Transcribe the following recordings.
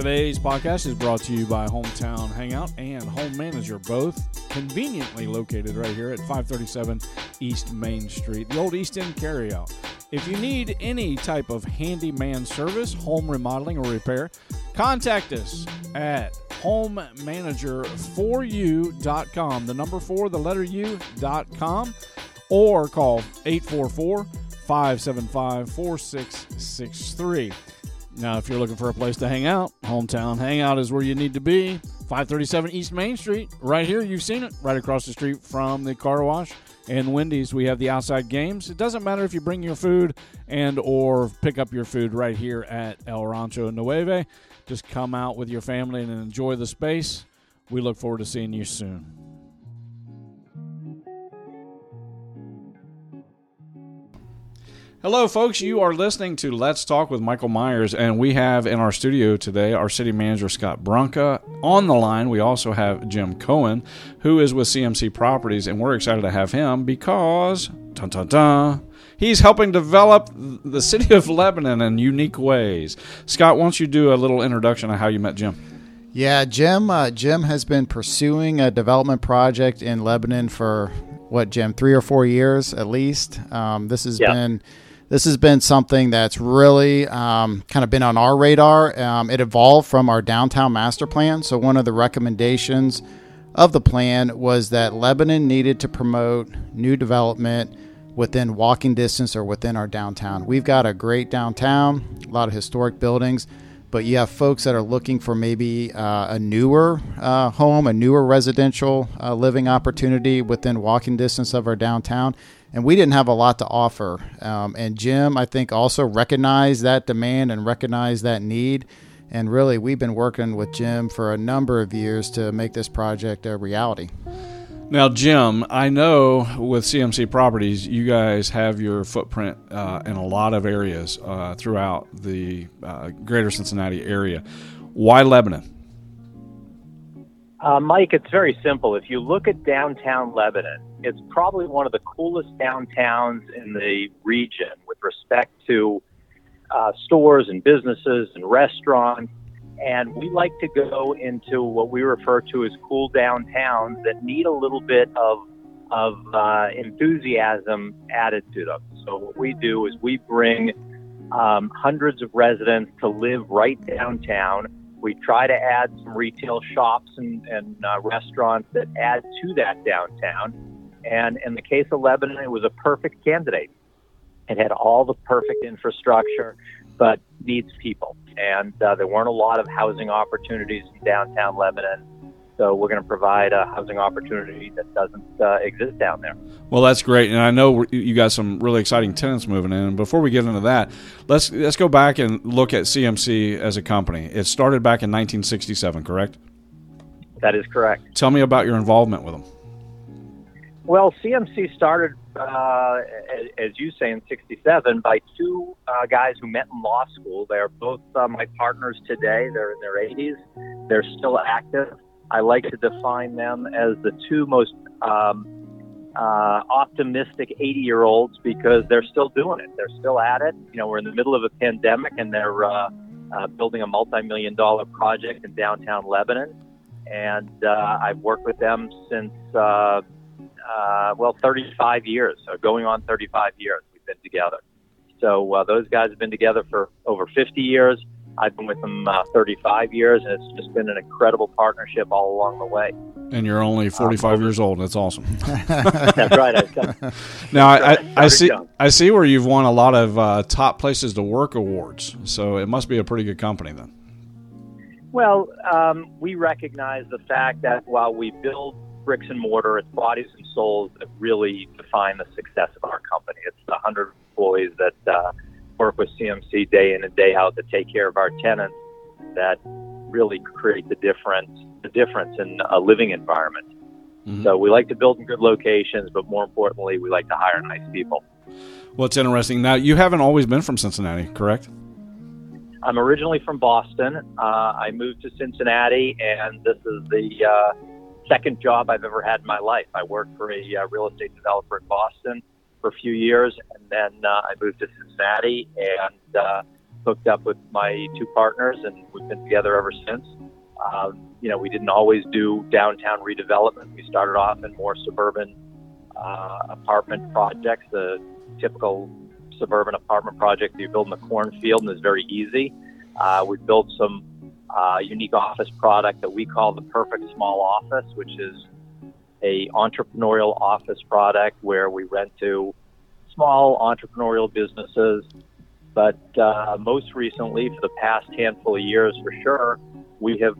Today's podcast is brought to you by Hometown Hangout and Home Manager, both conveniently located right here at 537 East Main Street, the old East End carryout. If you need any type of handyman service, home remodeling, or repair, contact us at homemanager4u.com, the number four, the letter u.com, or call 844 575 4663. Now, if you're looking for a place to hang out, Hometown Hangout is where you need to be. 537 East Main Street, right here. You've seen it, right across the street from the car wash and Wendy's. We have the outside games. It doesn't matter if you bring your food and or pick up your food right here at El Rancho Nuevo. Just come out with your family and enjoy the space. We look forward to seeing you soon. Hello, folks. You are listening to Let's Talk with Michael Myers, and we have in our studio today our city manager, Scott Brunka. On the line, we also have Jim Cohen, who is with CMC Properties, and we're excited to have him because, dun dun dun, he's helping develop the city of Lebanon in unique ways. Scott, why don't you do a little introduction of how you met Jim? Yeah, Jim. Uh, Jim has been pursuing a development project in Lebanon for what, Jim? Three or four years at least. Um, this has Yeah. been this has been something that's really um, kind of been on our radar. Um, it evolved from our downtown master plan. So one of the recommendations of the plan was that Lebanon needed to promote new development within walking distance or within our downtown. We've got a great downtown, a lot of historic buildings, but you have folks that are looking for maybe uh, a newer uh, home, a newer residential uh, living opportunity within walking distance of our downtown. And we didn't have a lot to offer. Um, and Jim, I think, also recognized that demand and recognized that need. And really, we've been working with Jim for a number of years to make this project a reality. Now, Jim, I know with CMC Properties, you guys have your footprint uh, in a lot of areas uh, throughout the uh, greater Cincinnati area. Why Lebanon? Uh, Mike, it's very simple. If you look at downtown Lebanon, it's probably one of the coolest downtowns in the region with respect to uh, stores and businesses and restaurants. And we like to go into what we refer to as cool downtowns that need a little bit of of uh, enthusiasm added to them. So what we do is we bring um, hundreds of residents to live right downtown. We try to add some retail shops and, and uh, restaurants that add to that downtown. And in the case of Lebanon, it was a perfect candidate. It had all the perfect infrastructure, but needs people. And uh, there weren't a lot of housing opportunities in downtown Lebanon. So we're going to provide a housing opportunity that doesn't uh, exist down there. Well, that's great, and I know you got some really exciting tenants moving in. And before we get into that, let's let's go back and look at CMC as a company. It started back in 1967, correct? That is correct. Tell me about your involvement with them. Well, CMC started, uh, as you say, in '67 by two uh, guys who met in law school. They're both uh, my partners today. They're in their 80s. They're still active. I like to define them as the two most um, uh, optimistic 80 year olds because they're still doing it. They're still at it. You know, we're in the middle of a pandemic and they're uh, uh, building a multi million dollar project in downtown Lebanon. And I've worked with them since, uh, well, 35 years, so going on 35 years we've been together. So uh, those guys have been together for over 50 years. I've been with them uh, 35 years, and it's just been an incredible partnership all along the way. And you're only 45 years old. That's awesome. That's right. I got- Now, I, I, I see young. I see where you've won a lot of uh, top places to work awards. So it must be a pretty good company then. Well, um, we recognize the fact that while we build bricks and mortar, it's bodies and souls that really define the success of our company. It's the 100 employees that uh, work with CMC day in and day out to take care of our tenants that really create the difference, the difference in a living environment. Mhm. So we like to build in good locations, but more importantly, we like to hire nice people. Well, it's interesting. Now, you haven't always been from Cincinnati, correct? I'm originally from Boston. Uh, I moved to Cincinnati, and this is the uh, second job I've ever had in my life. I worked for a uh, real estate developer in Boston for a few years, and then uh, I moved to Cincinnati and uh, hooked up with my two partners, and we've been together ever since. Um, you know, we didn't always do downtown redevelopment. We started off in more suburban uh, apartment projects. The typical suburban apartment project you build in the cornfield and is very easy. Uh, we built some uh, unique office product that we call the perfect small office, which is a entrepreneurial office product where we rent to small entrepreneurial businesses. But uh, most recently, for the past handful of years, for sure, we have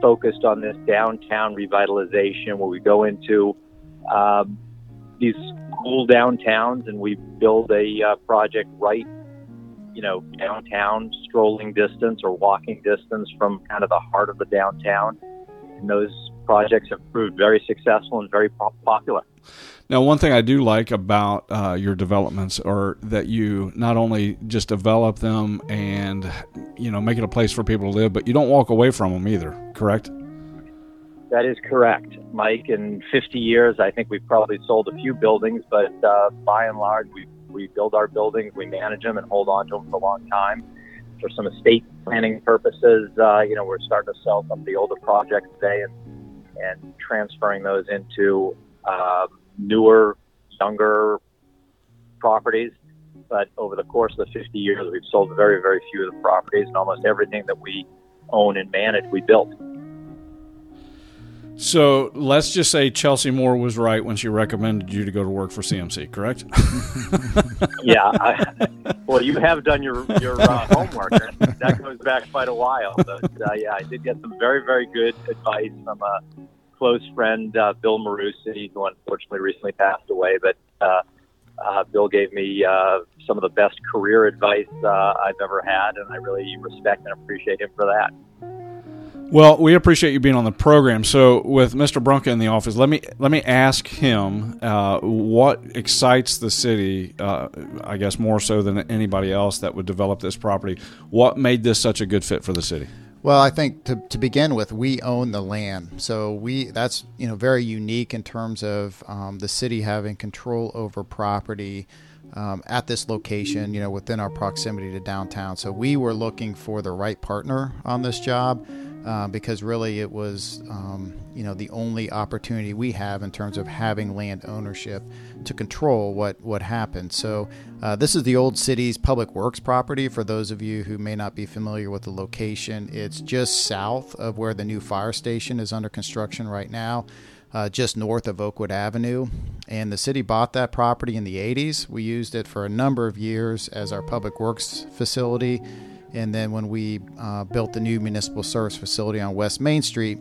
focused on this downtown revitalization where we go into um, these cool downtowns and we build a uh, project right, you know, downtown, strolling distance or walking distance from kind of the heart of the downtown. And those projects have proved very successful and very popular. Now, one thing I do like about uh, your developments are that you not only just develop them and you know make it a place for people to live, but you don't walk away from them either. Correct? That is correct, Mike. In 50 years, I think we've probably sold a few buildings, but uh, by and large, we we build our buildings, we manage them, and hold on to them for a long time. For some estate planning purposes, uh, you know, we're starting to sell some of the older projects today and and transferring those into um, newer, younger properties. But over the course of the 50 years, we've sold very, very few of the properties, and almost everything that we own and manage, we built. So let's just say Chelsea Moore was right when she recommended you to go to work for CMC, correct? yeah. I, well, you have done your your uh, homework. That goes back quite a while. But uh, yeah, I did get some very very good advice from a close friend, uh, Bill Marusi, who unfortunately recently passed away. But uh, uh, Bill gave me uh, some of the best career advice I've ever had, and I really respect and appreciate him for that. Well, we appreciate you being on the program. So, with Mr. Brunka in the office, let me let me ask him uh, what excites the city. Uh, I guess more so than anybody else that would develop this property. What made this such a good fit for the city? Well, I think to, to begin with, we own the land, so we that's you know very unique in terms of um, the city having control over property. Um, at this location, you know, within our proximity to downtown. So we were looking for the right partner on this job uh, because really it was um, you know the only opportunity we have in terms of having land ownership to control what what happened. So uh, this is the old city's public works property. For those of you who may not be familiar with the location, it's just south of where the new fire station is under construction right now. Uh, just north of Oakwood Avenue. And the city bought that property in the 80s. We used it for a number of years as our public works facility and then when we uh, built the new municipal service facility on West Main Street,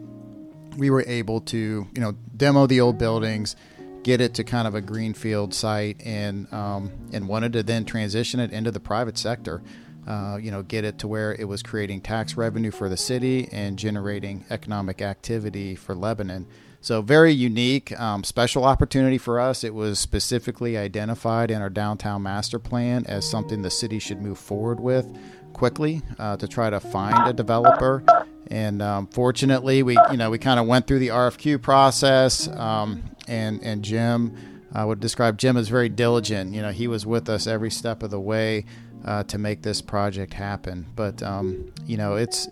we were able to, you know, demo the old buildings, get it to kind of a greenfield site, and um, and wanted to then transition it into the private sector. Uh, you know, get it to where it was creating tax revenue for the city and generating economic activity for Lebanon. So very unique, um, special opportunity for us. It was specifically identified in our downtown master plan as something the city should move forward with quickly uh, to try to find a developer. And um, fortunately, we you know we kind of went through the RFQ process, um, and and Jim, I would describe Jim as very diligent. You know, he was with us every step of the way uh, to make this project happen. But um, you know, it's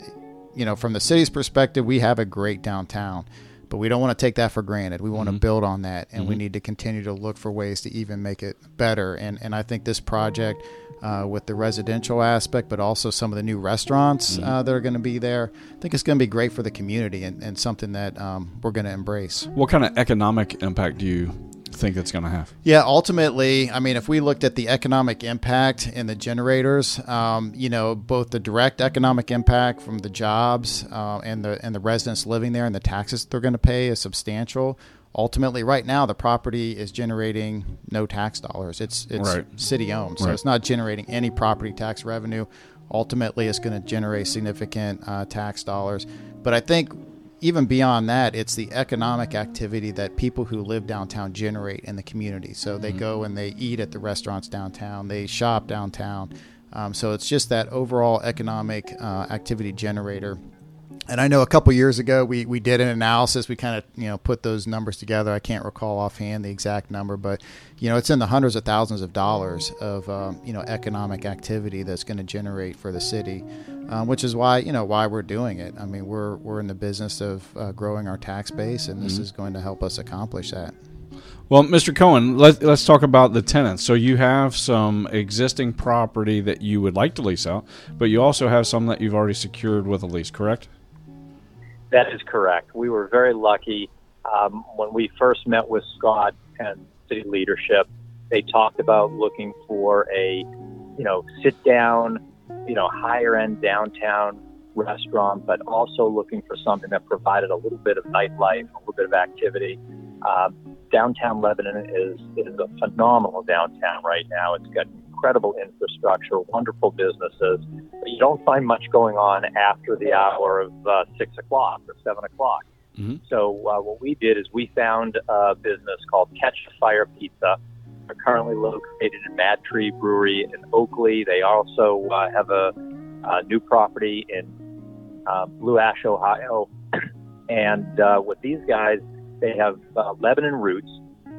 you know from the city's perspective, we have a great downtown but we don't want to take that for granted. We want mm-hmm. to build on that, and mm-hmm. we need to continue to look for ways to even make it better. And and I think this project uh, with the residential aspect, but also some of the new restaurants mm-hmm. uh, that are going to be there. I think it's going to be great for the community and, and something that um, we're going to embrace. What kind of economic impact do you think it's going to have? Yeah, ultimately, I mean, if we looked at the economic impact and the generators, um, you know, both the direct economic impact from the jobs uh, and the and the residents living there and the taxes they're going to pay is substantial ultimately right now the property is generating no tax dollars it's it's right. city owned so right. it's not generating any property tax revenue ultimately it's going to generate significant uh, tax dollars but i think even beyond that it's the economic activity that people who live downtown generate in the community so they mm-hmm. go and they eat at the restaurants downtown they shop downtown um, so it's just that overall economic uh, activity generator and I know a couple years ago we, we did an analysis. We kind of you know put those numbers together. I can't recall offhand the exact number, but you know it's in the hundreds of thousands of dollars of um, you know economic activity that's going to generate for the city, um, which is why you know why we're doing it. I mean we're we're in the business of uh, growing our tax base, and this mm-hmm. is going to help us accomplish that. Well, Mr. Cohen, let, let's talk about the tenants. So you have some existing property that you would like to lease out, but you also have some that you've already secured with a lease, correct? That is correct. We were very lucky um, when we first met with Scott and city leadership. They talked about looking for a, you know, sit down, you know, higher end downtown restaurant, but also looking for something that provided a little bit of nightlife, a little bit of activity. Um, downtown Lebanon is is a phenomenal downtown right now. It's got incredible infrastructure, wonderful businesses, you don't find much going on after the hour of uh, six o'clock or seven o'clock. Mm-hmm. So uh, what we did is we found a business called Catch a Fire Pizza. They're currently located in Mad Tree Brewery in Oakley. They also uh, have a, a, new property in uh, Blue Ash, Ohio. and uh, with these guys, they have uh, Lebanon roots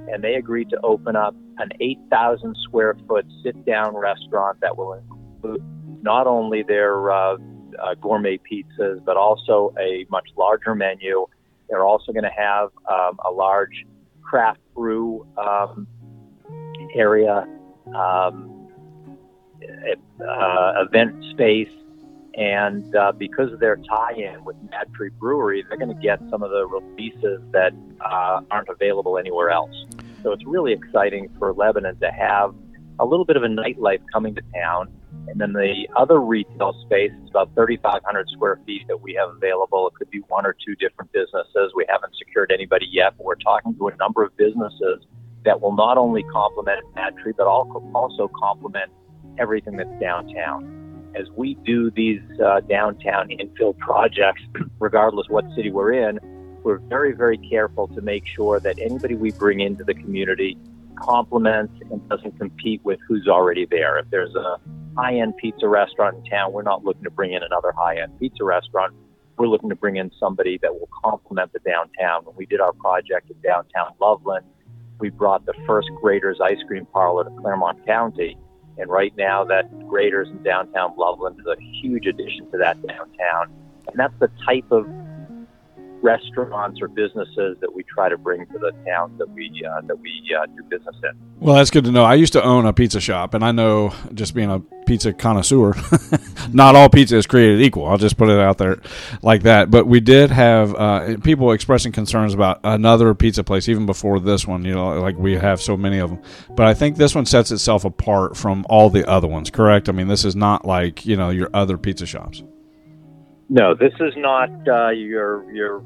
and they agreed to open up an 8,000 square foot sit down restaurant that will include not only their uh, uh, gourmet pizzas, but also a much larger menu. They're also going to have um, a large craft brew um, area, um, uh, event space, and uh, because of their tie-in with Mad Tree Brewery, they're going to get some of the releases that uh, aren't available anywhere else. So it's really exciting for Lebanon to have a little bit of a nightlife coming to town. And then the other retail space is about 3,500 square feet that we have available. It could be one or two different businesses. We haven't secured anybody yet, but we're talking to a number of businesses that will not only complement Mad Tree, but also complement everything that's downtown as we do these uh, downtown infill projects, regardless what city we're in, we're very, very careful to make sure that anybody we bring into the community complements and doesn't compete with who's already there. If there's a high end pizza restaurant in town, we're not looking to bring in another high end pizza restaurant. We're looking to bring in somebody that will complement the downtown. When we did our project in downtown Loveland, we brought the first Graeter's ice cream parlor to Clermont County and right now, that Graeter's in downtown Loveland is a huge addition to that downtown. And that's the type of restaurants or businesses that we try to bring to the towns that we uh, that we uh, do business in. Well, that's good to know. I used to own a pizza shop, and I know just being a pizza connoisseur, not all pizza is created equal. I'll just put it out there like that. But we did have uh, people expressing concerns about another pizza place even before this one. You know, like we have so many of them. But I think this one sets itself apart from all the other ones. Correct? I mean, this is not like you know your other pizza shops. No, this is not uh, your your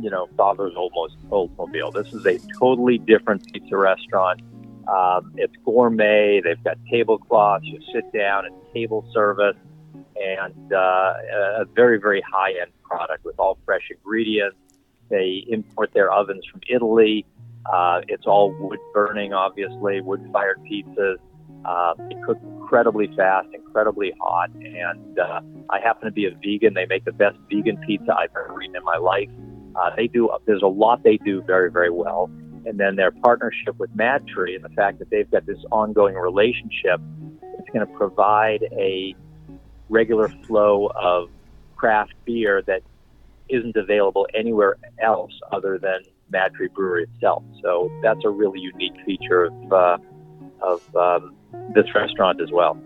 you know father's almost Oldsmobile. This is a totally different pizza restaurant. Um, it's gourmet. They've got tablecloths. You sit down and table service, and uh, a very very high end product with all fresh ingredients. They import their ovens from Italy. Uh, it's all wood burning, obviously, wood fired pizzas. Uh, they cook incredibly fast, incredibly hot, and uh, I happen to be a vegan. They make the best vegan pizza I've ever eaten in my life. Uh, they do. There's a lot they do very, very well, and then their partnership with Mad Tree and the fact that they've got this ongoing relationship, it's going to provide a regular flow of craft beer that isn't available anywhere else other than Mad Tree Brewery itself. So that's a really unique feature of uh, of um, this restaurant as well.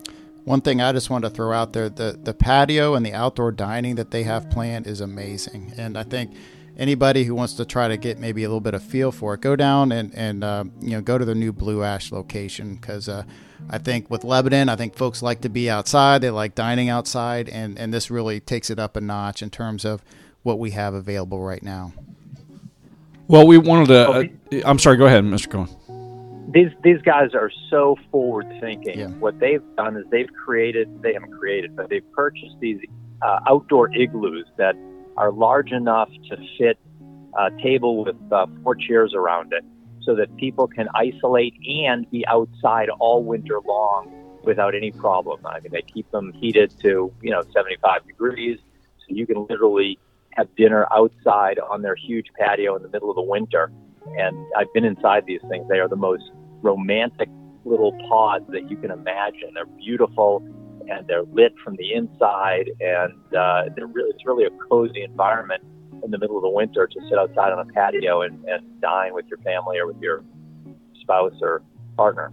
One thing I just wanted to throw out there the, the patio and the outdoor dining that they have planned is amazing. And I think anybody who wants to try to get maybe a little bit of feel for it, go down and, and uh, you know go to the new Blue Ash location because uh, I think with Lebanon, I think folks like to be outside. They like dining outside, and, and this really takes it up a notch in terms of what we have available right now. Well, we wanted to. Uh, I'm sorry. Go ahead, Mr. Cohen these these guys are so forward thinking. Yeah. What they've done is they've created they haven't created, but they've purchased these uh, outdoor igloos that are large enough to fit a table with uh, four chairs around it, so that people can isolate and be outside all winter long without any problem. I mean, they keep them heated to you know 75 degrees, so you can literally have dinner outside on their huge patio in the middle of the winter. And I've been inside these things. They are the most romantic little pods that you can imagine. They're beautiful and they're lit from the inside, and uh, they're really it's really a cozy environment in the middle of the winter to sit outside on a patio and, and dine with your family or with your spouse or partner.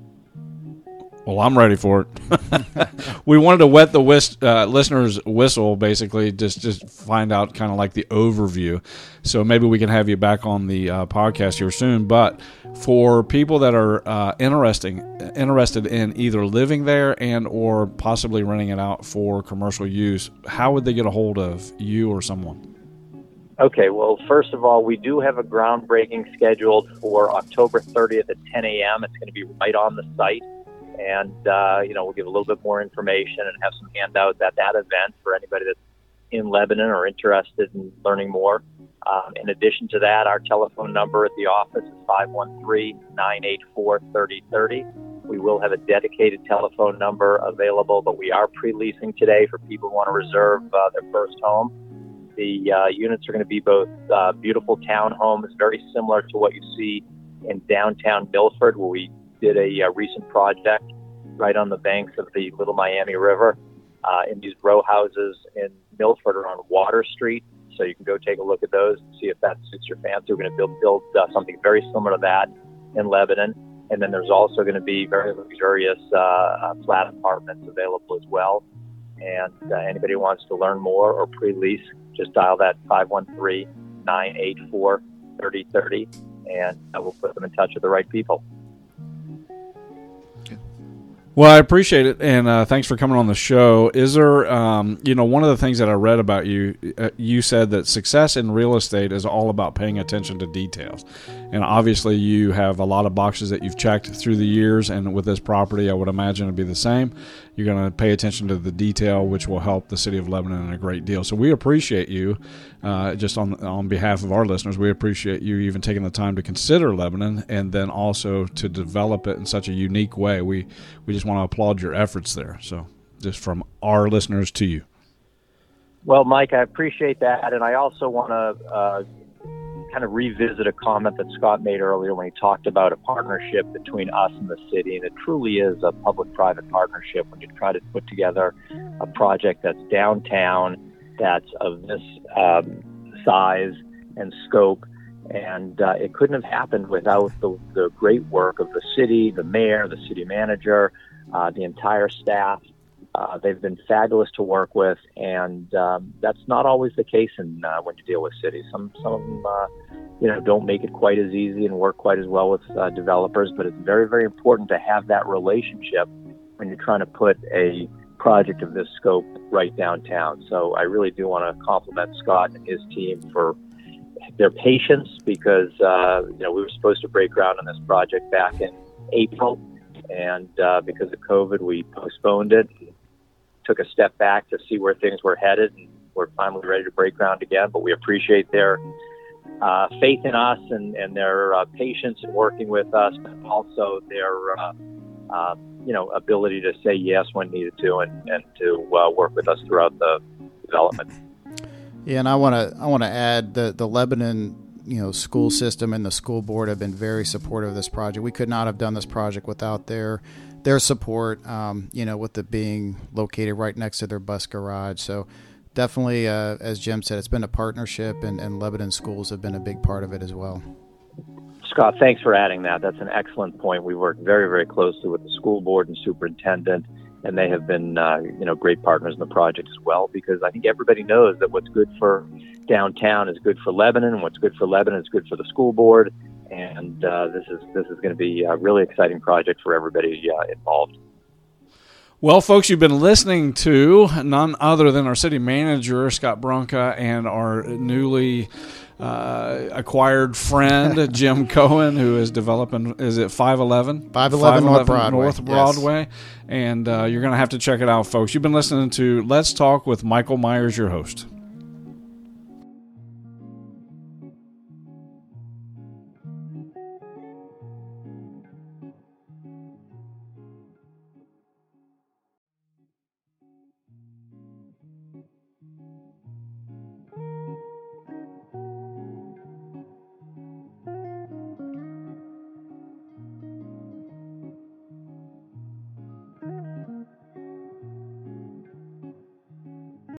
Well, I'm ready for it. we wanted to wet the whist, uh, listeners' whistle, basically, just just find out kind of like the overview. So maybe we can have you back on the uh, podcast here soon. But for people that are uh, interesting interested in either living there and or possibly renting it out for commercial use, how would they get a hold of you or someone? Okay, well, first of all, we do have a groundbreaking scheduled for October 30th at 10 a.m. It's going to be right on the site and uh, you know we'll give a little bit more information and have some handouts at that event for anybody that's in Lebanon or interested in learning more. Um, in addition to that, our telephone number at the office is 513-984-3030. We will have a dedicated telephone number available, but we are pre-leasing today for people who want to reserve uh, their first home. The uh, units are going to be both uh, beautiful townhomes, very similar to what you see in downtown Milford, where we did a, a uh, recent project right on the banks of the Little Miami River uh, in these row houses in Milford or on Water Street. So you can go take a look at those and see if that suits your fancy. We're going to build, build uh, something very similar to that in Lebanon. And then there's also going to be very luxurious uh, uh, flat apartments available as well. And uh, anybody who wants to learn more or pre-lease, just dial that 513 984 3030 and uh, we'll put them in touch with the right people. Well, I appreciate it, and uh, thanks for coming on the show. Is there, um, you know, one of the things that I read about you, uh, you said that success in real estate is all about paying attention to details, and obviously you have a lot of boxes that you've checked through the years, and with this property, I would imagine it'd be the same. You're going to pay attention to the detail, which will help the city of Lebanon a great deal. So we appreciate you, uh, just on on behalf of our listeners, we appreciate you even taking the time to consider Lebanon, and then also to develop it in such a unique way. We we just want to applaud your efforts there. So just from our listeners to you. Well, Mike, I appreciate that, and I also want to uh, kind of revisit a comment that Scott made earlier when he talked about a partnership between us and the city. And it truly is a public private partnership when you try to put together a project that's downtown, that's of this um, size and scope. And uh, it couldn't have happened without the, the great work of the city, the mayor, the city manager, uh, the entire staff, uh, they've been fabulous to work with, and um, that's not always the case in uh, when you deal with cities. Some some of them, uh, you know, don't make it quite as easy and work quite as well with uh, developers. But it's very very important to have that relationship when you're trying to put a project of this scope right downtown. So I really do want to compliment Scott and his team for their patience because uh, you know we were supposed to break ground on this project back in April, and uh, because of COVID, we postponed it took a step back to see where things were headed, and we're finally ready to break ground again. But we appreciate their uh, faith in us and, and their uh, patience in working with us, but also their uh, uh you know ability to say yes when needed to, and, and to uh, work with us throughout the development. Yeah, and I want to I want to add the the Lebanon you know school system and the school board have been very supportive of this project. We could not have done this project without their their support, um, you know, with it being located right next to their bus garage. So definitely, uh, as Jim said, it's been a partnership, and, and Lebanon schools have been a big part of it as well. Scott, thanks for adding that. That's an excellent point. We work very, very closely with the school board and superintendent, and they have been, uh, you know, great partners in the project as well. Because I think everybody knows that what's good for downtown is good for Lebanon, and what's good for Lebanon is good for the school board and uh, this is this is going to be a really exciting project for everybody uh, involved. Well, folks, you've been listening to none other than our city manager Scott Brunka and our newly uh, acquired friend Jim Cohen, who is developing. Is it five eleven? Five eleven North Broadway. North Broadway, yes. and uh, you're going to have to check it out, folks. You've been listening to Let's Talk with Michael Myers, your host.